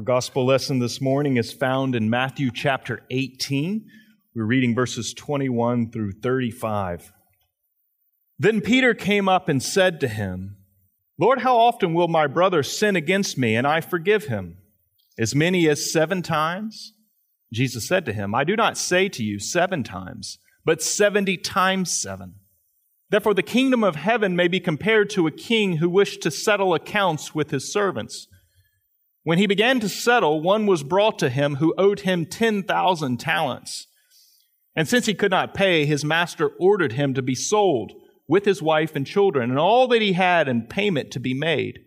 Our gospel lesson this morning is found in Matthew chapter 18. We're reading verses 21 through 35. Then Peter came up and said to him, Lord, how often will my brother sin against me and I forgive him? As many as seven times? Jesus said to him, I do not say to you seven times, but seventy times seven. Therefore, the kingdom of heaven may be compared to a king who wished to settle accounts with his servants. When he began to settle, one was brought to him who owed him 10,000 talents. And since he could not pay, his master ordered him to be sold with his wife and children and all that he had in payment to be made.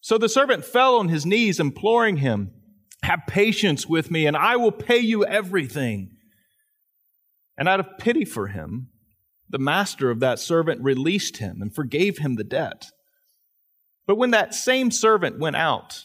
So the servant fell on his knees, imploring him, Have patience with me, and I will pay you everything. And out of pity for him, the master of that servant released him and forgave him the debt. But when that same servant went out,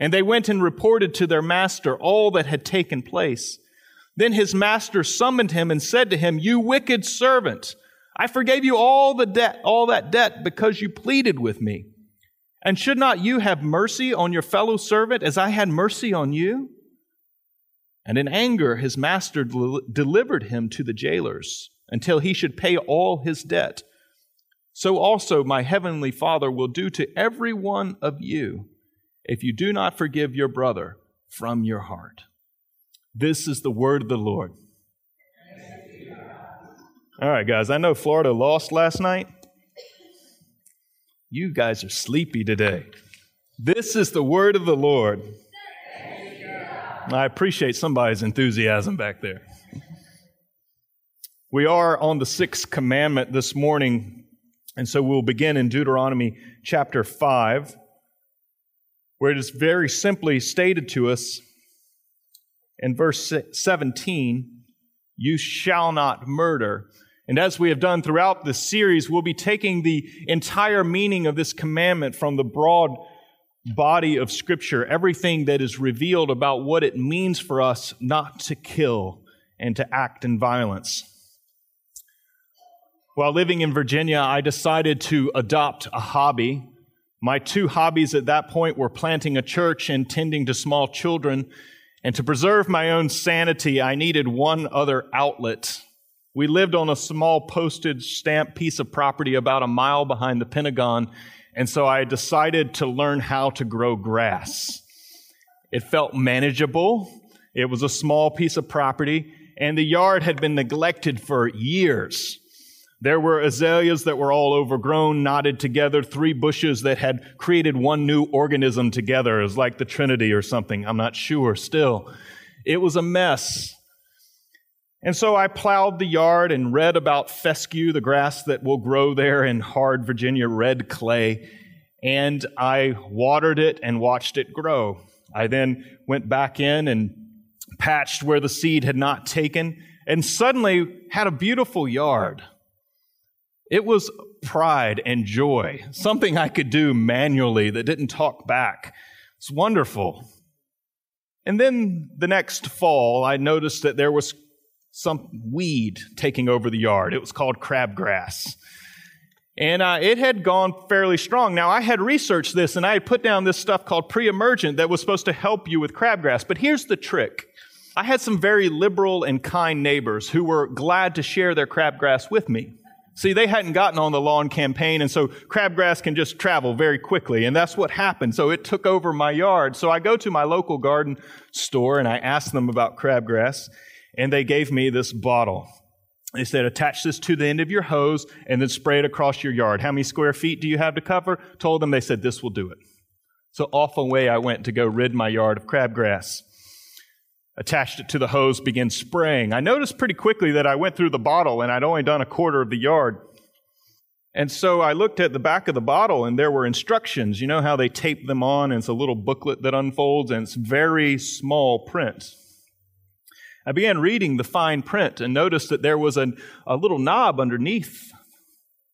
And they went and reported to their master all that had taken place. Then his master summoned him and said to him, You wicked servant, I forgave you all the debt, all that debt because you pleaded with me. And should not you have mercy on your fellow servant as I had mercy on you? And in anger, his master del- delivered him to the jailers until he should pay all his debt. So also my heavenly Father will do to every one of you if you do not forgive your brother from your heart. This is the word of the Lord. All right, guys, I know Florida lost last night. You guys are sleepy today. This is the word of the Lord. I appreciate somebody's enthusiasm back there. We are on the sixth commandment this morning, and so we'll begin in Deuteronomy chapter 5 where it is very simply stated to us in verse 17 you shall not murder. And as we have done throughout this series, we'll be taking the entire meaning of this commandment from the broad body of Scripture, everything that is revealed about what it means for us not to kill and to act in violence. While living in Virginia, I decided to adopt a hobby my two hobbies at that point were planting a church and tending to small children. And to preserve my own sanity, I needed one other outlet. We lived on a small postage stamp piece of property about a mile behind the Pentagon, and so I decided to learn how to grow grass. It felt manageable. It was a small piece of property, and the yard had been neglected for years. There were azaleas that were all overgrown, knotted together, three bushes that had created one new organism together. It was like the Trinity or something. I'm not sure still. It was a mess. And so I plowed the yard and read about fescue, the grass that will grow there in hard Virginia red clay. And I watered it and watched it grow. I then went back in and patched where the seed had not taken and suddenly had a beautiful yard. It was pride and joy, something I could do manually that didn't talk back. It's wonderful. And then the next fall, I noticed that there was some weed taking over the yard. It was called crabgrass. And uh, it had gone fairly strong. Now, I had researched this and I had put down this stuff called pre emergent that was supposed to help you with crabgrass. But here's the trick I had some very liberal and kind neighbors who were glad to share their crabgrass with me. See, they hadn't gotten on the lawn campaign, and so crabgrass can just travel very quickly, and that's what happened. So it took over my yard. So I go to my local garden store and I ask them about crabgrass, and they gave me this bottle. They said, attach this to the end of your hose and then spray it across your yard. How many square feet do you have to cover? Told them, they said, this will do it. So off away I went to go rid my yard of crabgrass attached it to the hose, began spraying. I noticed pretty quickly that I went through the bottle and I'd only done a quarter of the yard. And so I looked at the back of the bottle and there were instructions. You know how they tape them on and it's a little booklet that unfolds and it's very small print. I began reading the fine print and noticed that there was a, a little knob underneath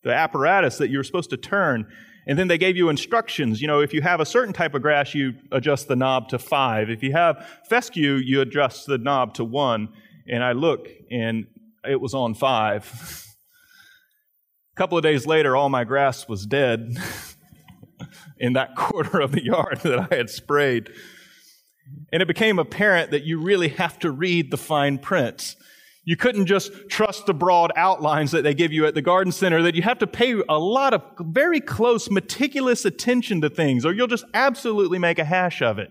the apparatus that you were supposed to turn. And then they gave you instructions. You know, if you have a certain type of grass, you adjust the knob to five. If you have fescue, you adjust the knob to one. And I look, and it was on five. a couple of days later, all my grass was dead in that quarter of the yard that I had sprayed. And it became apparent that you really have to read the fine print. You couldn't just trust the broad outlines that they give you at the garden center, that you have to pay a lot of very close, meticulous attention to things, or you'll just absolutely make a hash of it.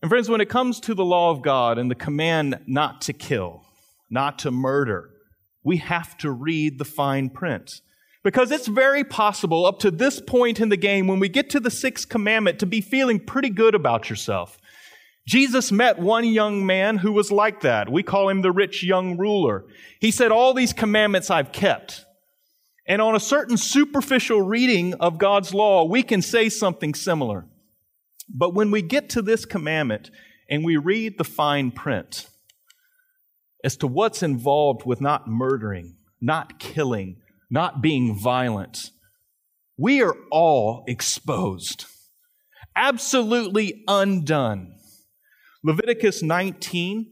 And friends, when it comes to the law of God and the command not to kill, not to murder, we have to read the fine print. Because it's very possible up to this point in the game, when we get to the sixth commandment, to be feeling pretty good about yourself. Jesus met one young man who was like that. We call him the rich young ruler. He said, All these commandments I've kept. And on a certain superficial reading of God's law, we can say something similar. But when we get to this commandment and we read the fine print as to what's involved with not murdering, not killing, not being violent. We are all exposed, absolutely undone. Leviticus 19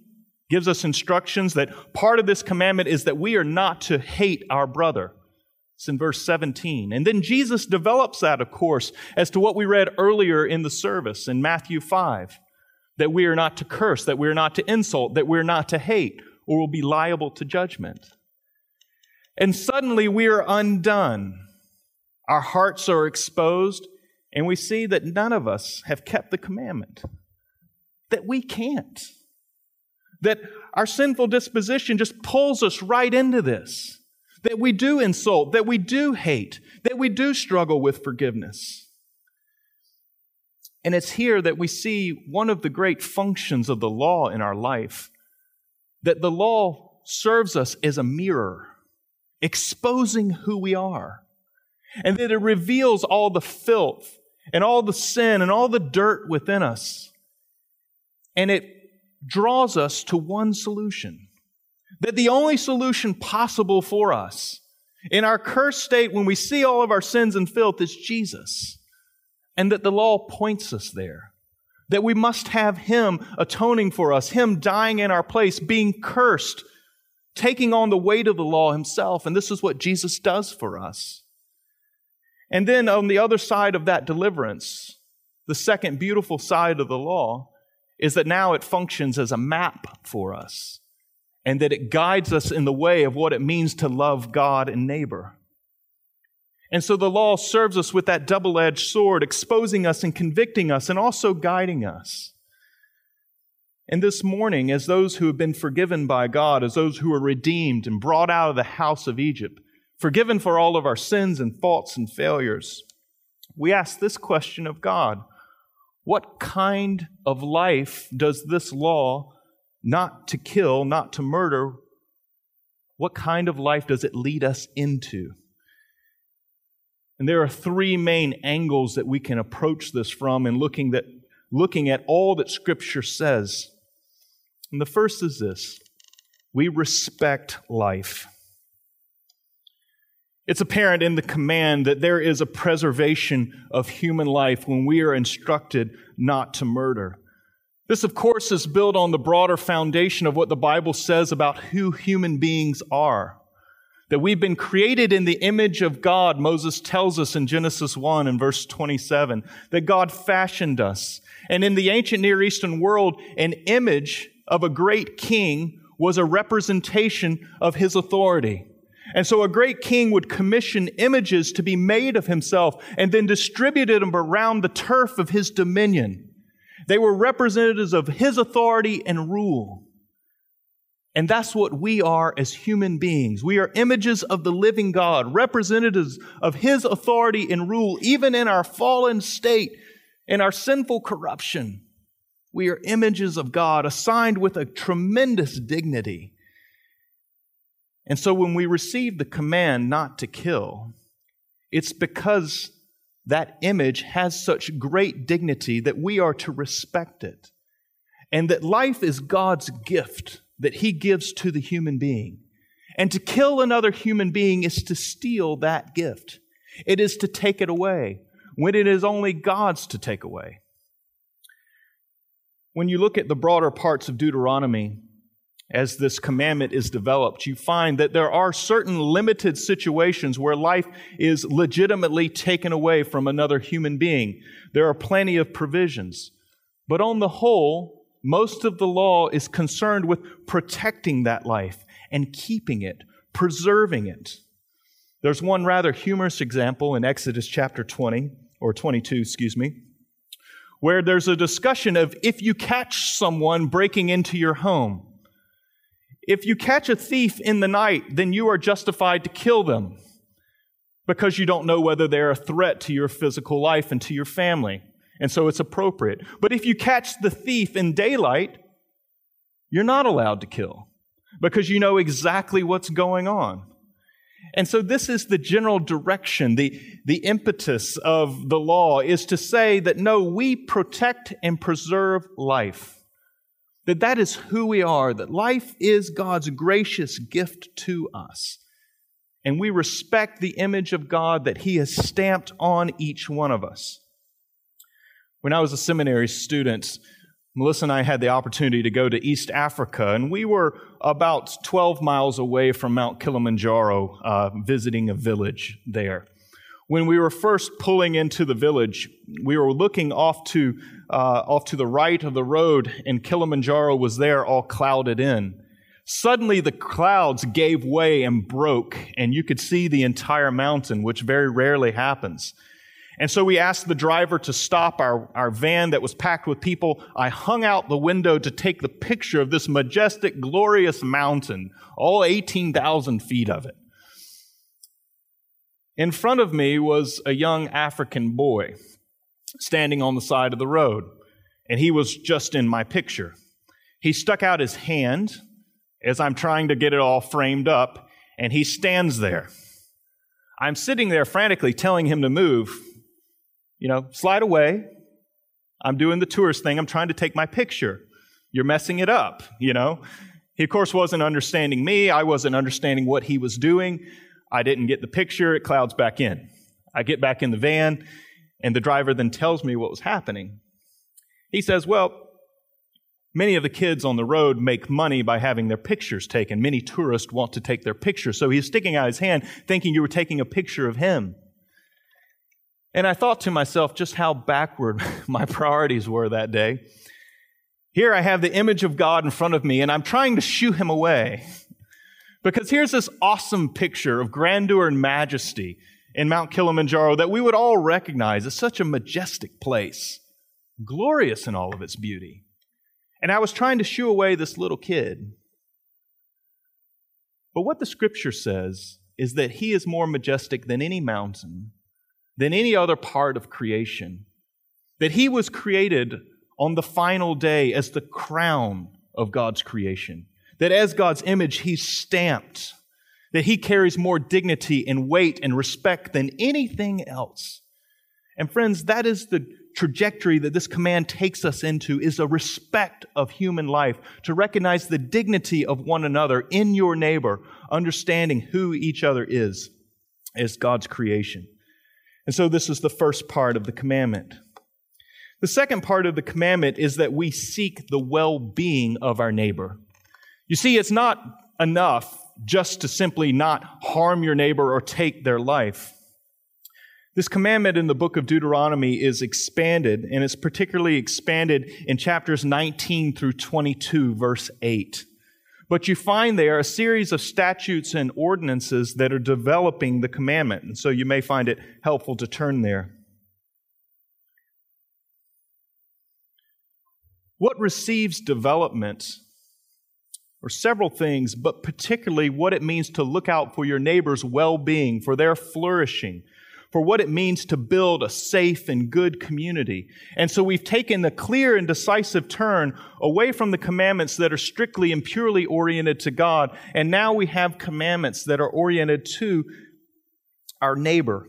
gives us instructions that part of this commandment is that we are not to hate our brother. It's in verse 17. And then Jesus develops that, of course, as to what we read earlier in the service in Matthew 5 that we are not to curse, that we are not to insult, that we're not to hate, or we'll be liable to judgment. And suddenly we are undone. Our hearts are exposed, and we see that none of us have kept the commandment, that we can't, that our sinful disposition just pulls us right into this, that we do insult, that we do hate, that we do struggle with forgiveness. And it's here that we see one of the great functions of the law in our life that the law serves us as a mirror exposing who we are. And that it reveals all the filth and all the sin and all the dirt within us. And it draws us to one solution. That the only solution possible for us in our cursed state when we see all of our sins and filth is Jesus. And that the law points us there. That we must have Him atoning for us, Him dying in our place, being cursed taking on the weight of the law himself. And this is what Jesus does for us. And then on the other side of that deliverance, the second beautiful side of the law is that now it functions as a map for us and that it guides us in the way of what it means to love God and neighbor. And so the law serves us with that double edged sword, exposing us and convicting us and also guiding us. And this morning, as those who have been forgiven by God, as those who are redeemed and brought out of the house of Egypt, forgiven for all of our sins and faults and failures, we ask this question of God What kind of life does this law, not to kill, not to murder, what kind of life does it lead us into? And there are three main angles that we can approach this from in looking, that, looking at all that Scripture says. And the first is this we respect life. It's apparent in the command that there is a preservation of human life when we are instructed not to murder. This, of course, is built on the broader foundation of what the Bible says about who human beings are. That we've been created in the image of God, Moses tells us in Genesis 1 and verse 27, that God fashioned us. And in the ancient Near Eastern world, an image of a great king was a representation of his authority. And so a great king would commission images to be made of himself and then distributed them around the turf of his dominion. They were representatives of his authority and rule. And that's what we are as human beings. We are images of the living God, representatives of his authority and rule, even in our fallen state, in our sinful corruption. We are images of God, assigned with a tremendous dignity. And so when we receive the command not to kill, it's because that image has such great dignity that we are to respect it. and that life is God's gift that He gives to the human being. And to kill another human being is to steal that gift. It is to take it away when it is only God's to take away. When you look at the broader parts of Deuteronomy, as this commandment is developed, you find that there are certain limited situations where life is legitimately taken away from another human being. There are plenty of provisions. But on the whole, most of the law is concerned with protecting that life and keeping it, preserving it. There's one rather humorous example in Exodus chapter 20, or 22, excuse me, where there's a discussion of if you catch someone breaking into your home, if you catch a thief in the night, then you are justified to kill them because you don't know whether they're a threat to your physical life and to your family. And so it's appropriate. But if you catch the thief in daylight, you're not allowed to kill because you know exactly what's going on. And so this is the general direction, the, the impetus of the law is to say that no, we protect and preserve life. That that is who we are, that life is God's gracious gift to us. And we respect the image of God that He has stamped on each one of us. When I was a seminary student, Melissa and I had the opportunity to go to East Africa, and we were about 12 miles away from Mount Kilimanjaro, uh, visiting a village there. When we were first pulling into the village, we were looking off to, uh, off to the right of the road, and Kilimanjaro was there all clouded in. Suddenly, the clouds gave way and broke, and you could see the entire mountain, which very rarely happens. And so we asked the driver to stop our, our van that was packed with people. I hung out the window to take the picture of this majestic, glorious mountain, all 18,000 feet of it. In front of me was a young African boy standing on the side of the road, and he was just in my picture. He stuck out his hand as I'm trying to get it all framed up, and he stands there. I'm sitting there frantically telling him to move. You know, slide away. I'm doing the tourist thing. I'm trying to take my picture. You're messing it up, you know? He, of course, wasn't understanding me. I wasn't understanding what he was doing. I didn't get the picture. It clouds back in. I get back in the van, and the driver then tells me what was happening. He says, Well, many of the kids on the road make money by having their pictures taken. Many tourists want to take their pictures. So he's sticking out his hand, thinking you were taking a picture of him. And I thought to myself just how backward my priorities were that day. Here I have the image of God in front of me, and I'm trying to shoo him away. Because here's this awesome picture of grandeur and majesty in Mount Kilimanjaro that we would all recognize as such a majestic place, glorious in all of its beauty. And I was trying to shoo away this little kid. But what the scripture says is that he is more majestic than any mountain, than any other part of creation. That he was created on the final day as the crown of God's creation that as God's image, he's stamped, that he carries more dignity and weight and respect than anything else. And friends, that is the trajectory that this command takes us into is a respect of human life, to recognize the dignity of one another in your neighbor, understanding who each other is as God's creation. And so this is the first part of the commandment. The second part of the commandment is that we seek the well-being of our neighbor. You see, it's not enough just to simply not harm your neighbor or take their life. This commandment in the book of Deuteronomy is expanded, and it's particularly expanded in chapters 19 through 22, verse 8. But you find there a series of statutes and ordinances that are developing the commandment, and so you may find it helpful to turn there. What receives development or several things, but particularly what it means to look out for your neighbor's well being, for their flourishing, for what it means to build a safe and good community. And so we've taken a clear and decisive turn away from the commandments that are strictly and purely oriented to God, and now we have commandments that are oriented to our neighbor.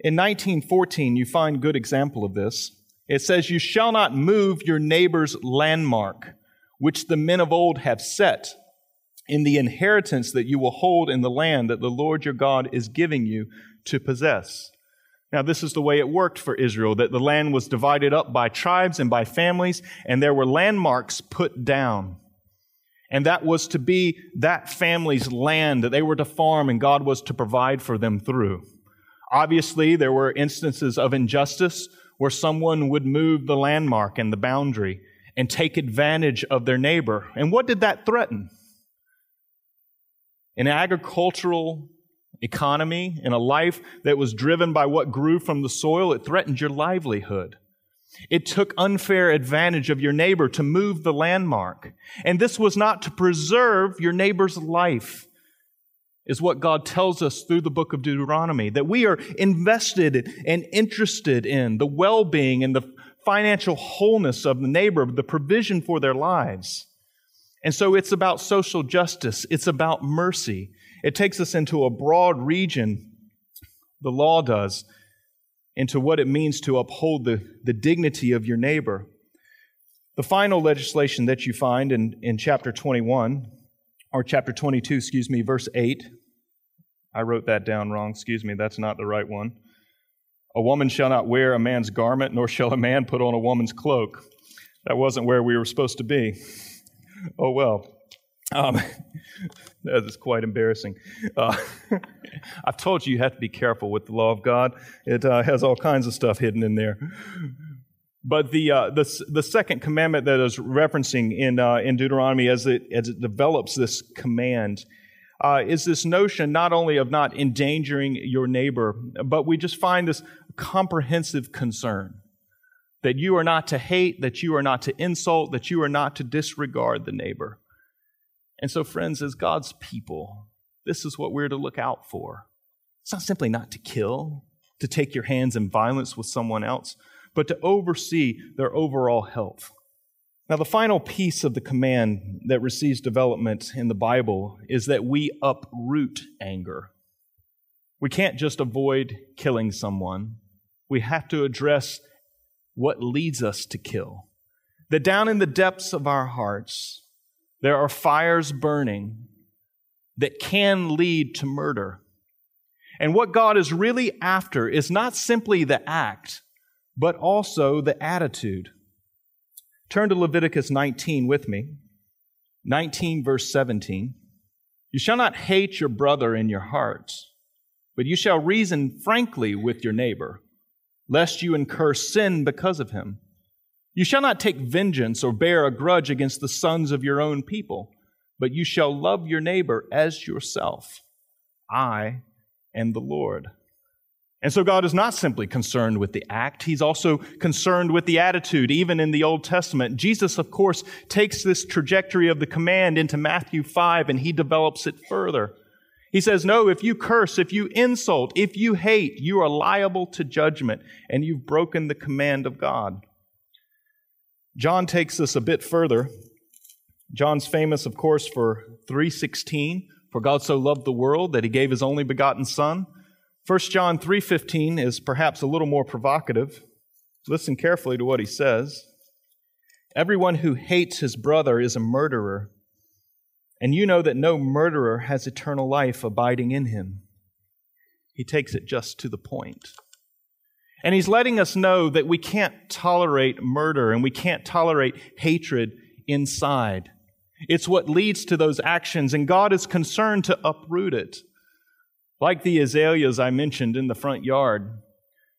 In 1914, you find good example of this. It says, You shall not move your neighbor's landmark, which the men of old have set in the inheritance that you will hold in the land that the Lord your God is giving you to possess. Now, this is the way it worked for Israel that the land was divided up by tribes and by families, and there were landmarks put down. And that was to be that family's land that they were to farm and God was to provide for them through. Obviously, there were instances of injustice where someone would move the landmark and the boundary and take advantage of their neighbor. And what did that threaten? An agricultural economy, and a life that was driven by what grew from the soil, it threatened your livelihood. It took unfair advantage of your neighbor to move the landmark. And this was not to preserve your neighbor's life, is what God tells us through the book of Deuteronomy, that we are invested and interested in the well being and the financial wholeness of the neighbor, the provision for their lives. And so it's about social justice, it's about mercy. It takes us into a broad region, the law does, into what it means to uphold the, the dignity of your neighbor. The final legislation that you find in, in chapter 21, or chapter 22, excuse me, verse 8. I wrote that down wrong, excuse me, that's not the right one. A woman shall not wear a man's garment, nor shall a man put on a woman's cloak. That wasn't where we were supposed to be. Oh well. Um, that is quite embarrassing. Uh, I've told you you have to be careful with the law of God. It uh, has all kinds of stuff hidden in there. But the, uh, the, the second commandment that is referencing in, uh, in Deuteronomy as it, as it develops this command uh, is this notion not only of not endangering your neighbor, but we just find this comprehensive concern that you are not to hate, that you are not to insult, that you are not to disregard the neighbor. And so, friends, as God's people, this is what we're to look out for. It's not simply not to kill, to take your hands in violence with someone else, but to oversee their overall health. Now, the final piece of the command that receives development in the Bible is that we uproot anger. We can't just avoid killing someone, we have to address what leads us to kill. That down in the depths of our hearts, there are fires burning that can lead to murder. And what God is really after is not simply the act, but also the attitude. Turn to Leviticus 19 with me. 19, verse 17. You shall not hate your brother in your hearts, but you shall reason frankly with your neighbor, lest you incur sin because of him. You shall not take vengeance or bear a grudge against the sons of your own people, but you shall love your neighbor as yourself. I am the Lord. And so God is not simply concerned with the act, He's also concerned with the attitude, even in the Old Testament. Jesus, of course, takes this trajectory of the command into Matthew 5 and He develops it further. He says, No, if you curse, if you insult, if you hate, you are liable to judgment and you've broken the command of God. John takes this a bit further. John's famous, of course, for 316, for God so loved the world that he gave his only begotten son. 1 John 3:15 is perhaps a little more provocative. Listen carefully to what he says. Everyone who hates his brother is a murderer, and you know that no murderer has eternal life abiding in him. He takes it just to the point. And he's letting us know that we can't tolerate murder and we can't tolerate hatred inside. It's what leads to those actions, and God is concerned to uproot it. Like the azaleas I mentioned in the front yard,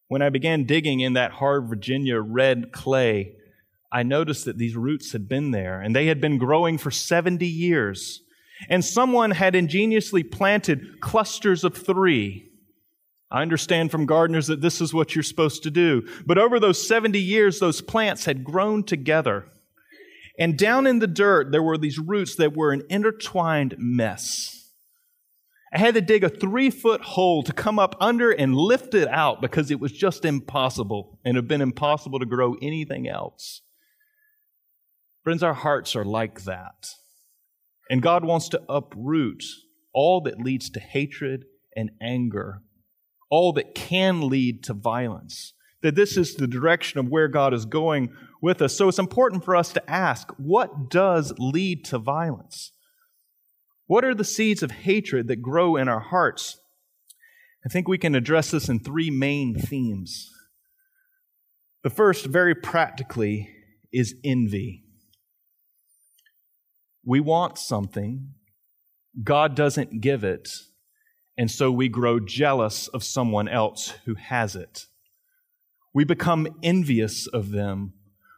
when I began digging in that hard Virginia red clay, I noticed that these roots had been there, and they had been growing for 70 years. And someone had ingeniously planted clusters of three I understand from gardeners that this is what you're supposed to do. But over those 70 years, those plants had grown together. And down in the dirt, there were these roots that were an intertwined mess. I had to dig a three foot hole to come up under and lift it out because it was just impossible and had been impossible to grow anything else. Friends, our hearts are like that. And God wants to uproot all that leads to hatred and anger all that can lead to violence, that this is the direction of where God is going with us. So it's important for us to ask what does lead to violence? What are the seeds of hatred that grow in our hearts? I think we can address this in three main themes. The first, very practically, is envy. We want something, God doesn't give it, and so we grow jealous of someone else who has it. We become envious of them.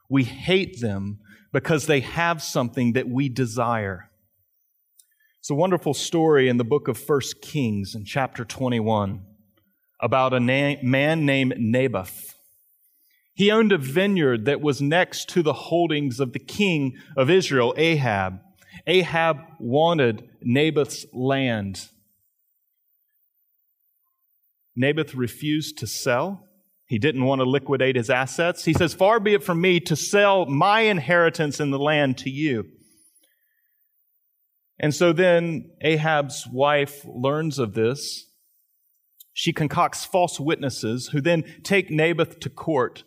We hate them because they have something that we desire. It's a wonderful story in the book of First Kings in chapter 21 about a na- man named Naboth. He owned a vineyard that was next to the holdings of the king of Israel, Ahab. Ahab wanted Naboth's land. Naboth refused to sell. He didn't want to liquidate his assets. He says, Far be it from me to sell my inheritance in the land to you. And so then Ahab's wife learns of this. She concocts false witnesses who then take Naboth to court,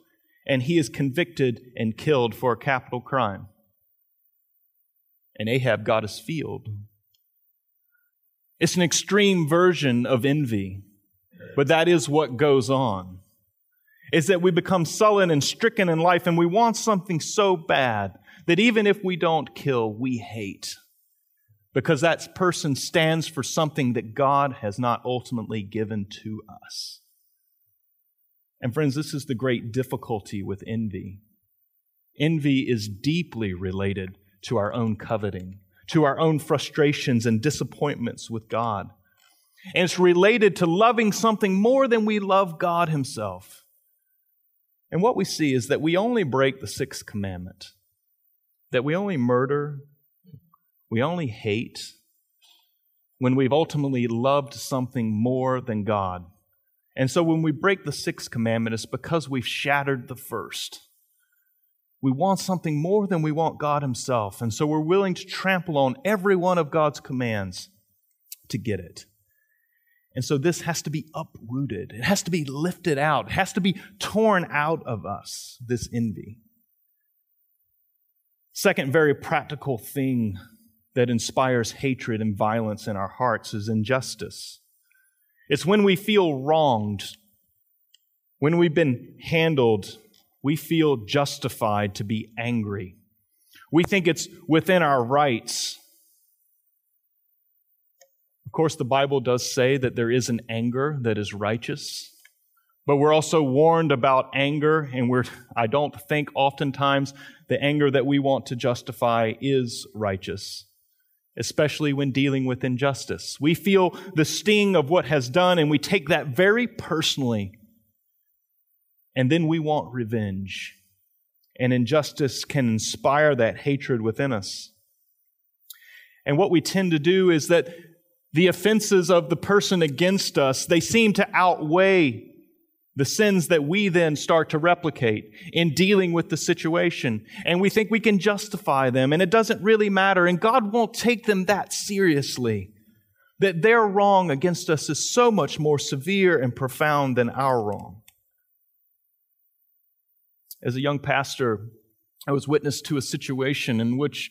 and he is convicted and killed for a capital crime. And Ahab got his field. It's an extreme version of envy, but that is what goes on. Is that we become sullen and stricken in life and we want something so bad that even if we don't kill, we hate because that person stands for something that God has not ultimately given to us. And friends, this is the great difficulty with envy. Envy is deeply related to our own coveting, to our own frustrations and disappointments with God. And it's related to loving something more than we love God Himself. And what we see is that we only break the sixth commandment, that we only murder, we only hate when we've ultimately loved something more than God. And so when we break the sixth commandment, it's because we've shattered the first. We want something more than we want God Himself. And so we're willing to trample on every one of God's commands to get it. And so this has to be uprooted. It has to be lifted out. It has to be torn out of us, this envy. Second, very practical thing that inspires hatred and violence in our hearts is injustice. It's when we feel wronged, when we've been handled, we feel justified to be angry. We think it's within our rights. Of course, the Bible does say that there is an anger that is righteous, but we're also warned about anger, and we're, I don't think oftentimes the anger that we want to justify is righteous especially when dealing with injustice. We feel the sting of what has done and we take that very personally. And then we want revenge. And injustice can inspire that hatred within us. And what we tend to do is that the offenses of the person against us, they seem to outweigh the sins that we then start to replicate in dealing with the situation. And we think we can justify them, and it doesn't really matter. And God won't take them that seriously. That their wrong against us is so much more severe and profound than our wrong. As a young pastor, I was witness to a situation in which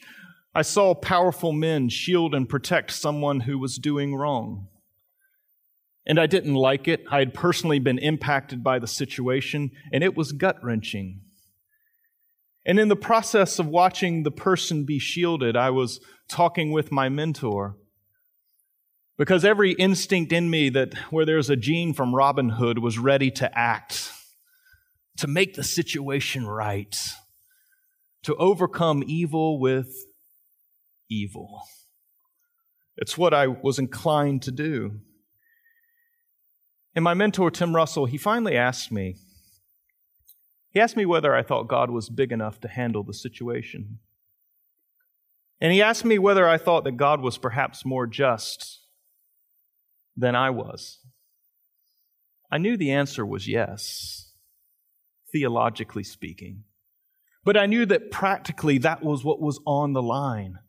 I saw powerful men shield and protect someone who was doing wrong. And I didn't like it. I had personally been impacted by the situation, and it was gut wrenching. And in the process of watching the person be shielded, I was talking with my mentor. Because every instinct in me that where there's a gene from Robin Hood was ready to act, to make the situation right, to overcome evil with evil. It's what I was inclined to do. And my mentor, Tim Russell, he finally asked me, he asked me whether I thought God was big enough to handle the situation. And he asked me whether I thought that God was perhaps more just than I was. I knew the answer was yes, theologically speaking. But I knew that practically that was what was on the line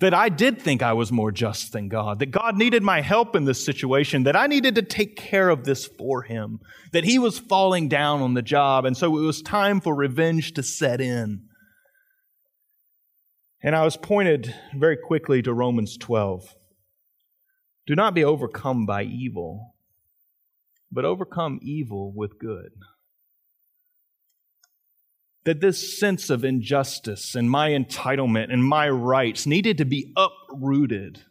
that I did think I was more just than God, that God needed my help in this situation, that I needed to take care of this for him, that he was falling down on the job, and so it was time for revenge to set in. And I was pointed very quickly to Romans 12. Do not be overcome by evil, but overcome evil with good that this sense of injustice and my entitlement and my rights needed to be uprooted.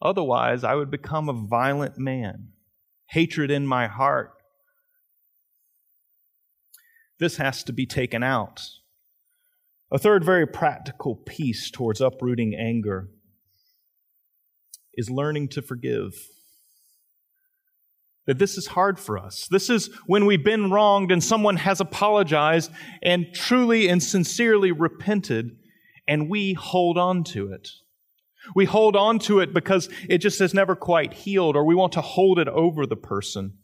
Otherwise, I would become a violent man, hatred in my heart. This has to be taken out. A third very practical piece towards uprooting anger is learning to forgive that this is hard for us. This is when we've been wronged and someone has apologized and truly and sincerely repented, and we hold on to it. We hold on to it because it just has never quite healed, or we want to hold it over the person.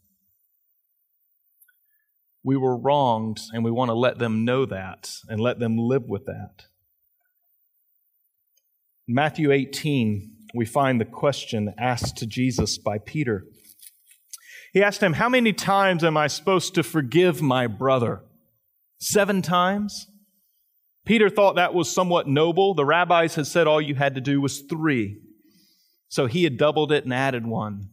We were wronged, and we want to let them know that and let them live with that. In Matthew 18, we find the question asked to Jesus by Peter. He asked him, How many times am I supposed to forgive my brother? Seven times? Peter thought that was somewhat noble. The rabbis had said all you had to do was three. So he had doubled it and added one.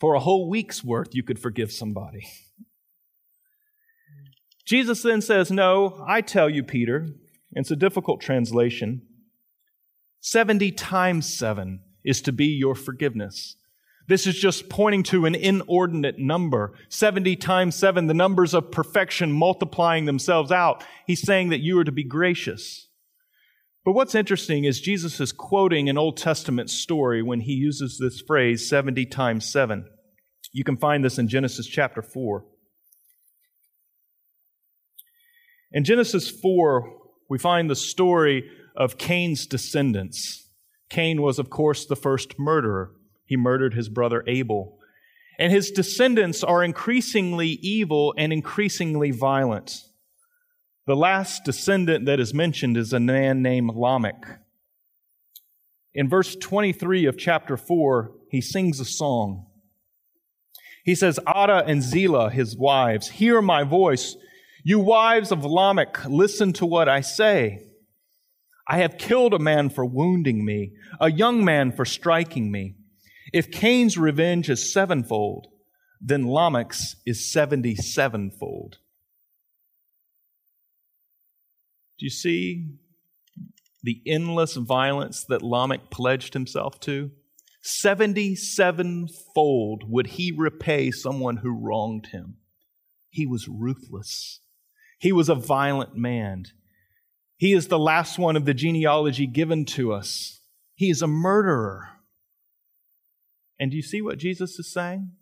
For a whole week's worth, you could forgive somebody. Jesus then says, No, I tell you, Peter, it's a difficult translation. 70 times 7 is to be your forgiveness. This is just pointing to an inordinate number. 70 times 7, the numbers of perfection multiplying themselves out. He's saying that you are to be gracious. But what's interesting is Jesus is quoting an Old Testament story when he uses this phrase 70 times 7. You can find this in Genesis chapter 4. In Genesis 4, we find the story of Cain's descendants. Cain was, of course, the first murderer. He murdered his brother Abel. And his descendants are increasingly evil and increasingly violent. The last descendant that is mentioned is a man named Lamech. In verse 23 of chapter 4, he sings a song. He says, Ada and Zillah, his wives, hear my voice. You wives of Lamech, listen to what I say. I have killed a man for wounding me, a young man for striking me. If Cain's revenge is sevenfold, then Lamech's is 77 fold. Do you see the endless violence that Lamech pledged himself to? 77 fold would he repay someone who wronged him. He was ruthless. He was a violent man. He is the last one of the genealogy given to us. He is a murderer. And do you see what Jesus is saying?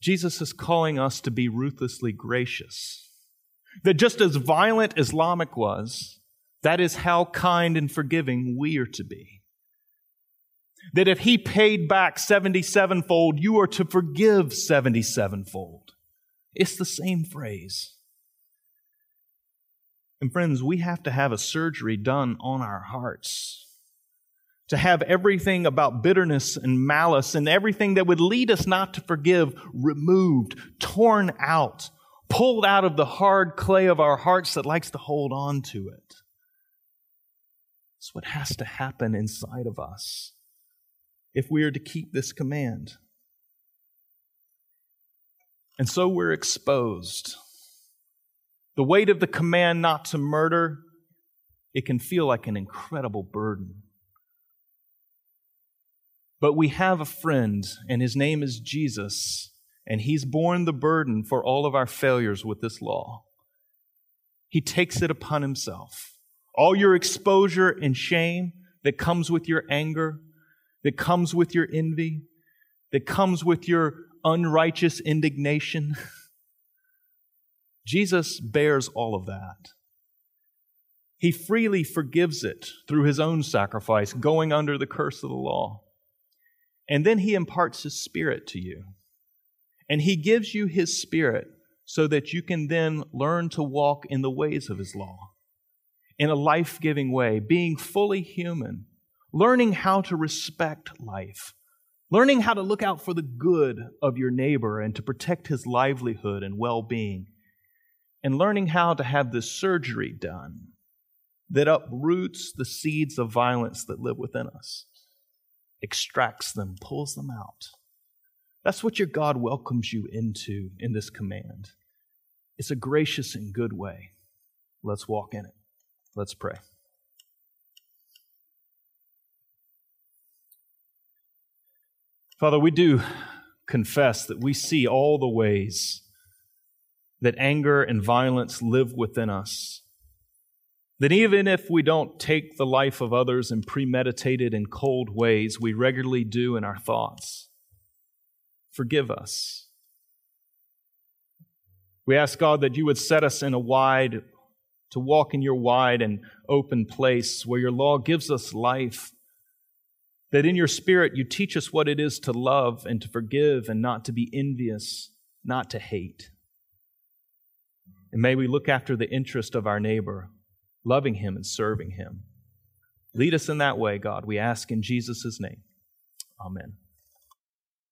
Jesus is calling us to be ruthlessly gracious. That just as violent as Lamech was, that is how kind and forgiving we are to be. That if he paid back 77 fold, you are to forgive 77 fold. It's the same phrase. And friends, we have to have a surgery done on our hearts to have everything about bitterness and malice and everything that would lead us not to forgive removed, torn out, pulled out of the hard clay of our hearts that likes to hold on to it. It's what has to happen inside of us if we are to keep this command. And so we're exposed. The weight of the command not to murder, it can feel like an incredible burden. But we have a friend, and his name is Jesus, and he's borne the burden for all of our failures with this law. He takes it upon himself. All your exposure and shame that comes with your anger, that comes with your envy, that comes with your unrighteous indignation. Jesus bears all of that. He freely forgives it through his own sacrifice, going under the curse of the law. And then he imparts his spirit to you. And he gives you his spirit so that you can then learn to walk in the ways of his law. in a life giving way, being fully human, learning how to respect life, learning how to look out for the good of your neighbor and to protect his livelihood and well being, and learning how to have this surgery done that uproots the seeds of violence that live within us, extracts them, pulls them out. That's what your God welcomes you into in this command. It's a gracious and good way. Let's walk in it. Let's pray. Father, we do confess that we see all the ways that anger and violence live within us. That even if we don't take the life of others in premeditated and cold ways, we regularly do in our thoughts. Forgive us. We ask God that you would set us in a wide to walk in your wide and open place where your law gives us life. That in your spirit you teach us what it is to love and to forgive and not to be envious, not to hate. And may we look after the interest of our neighbor, loving him and serving him. Lead us in that way, God. We ask in Jesus' name. Amen.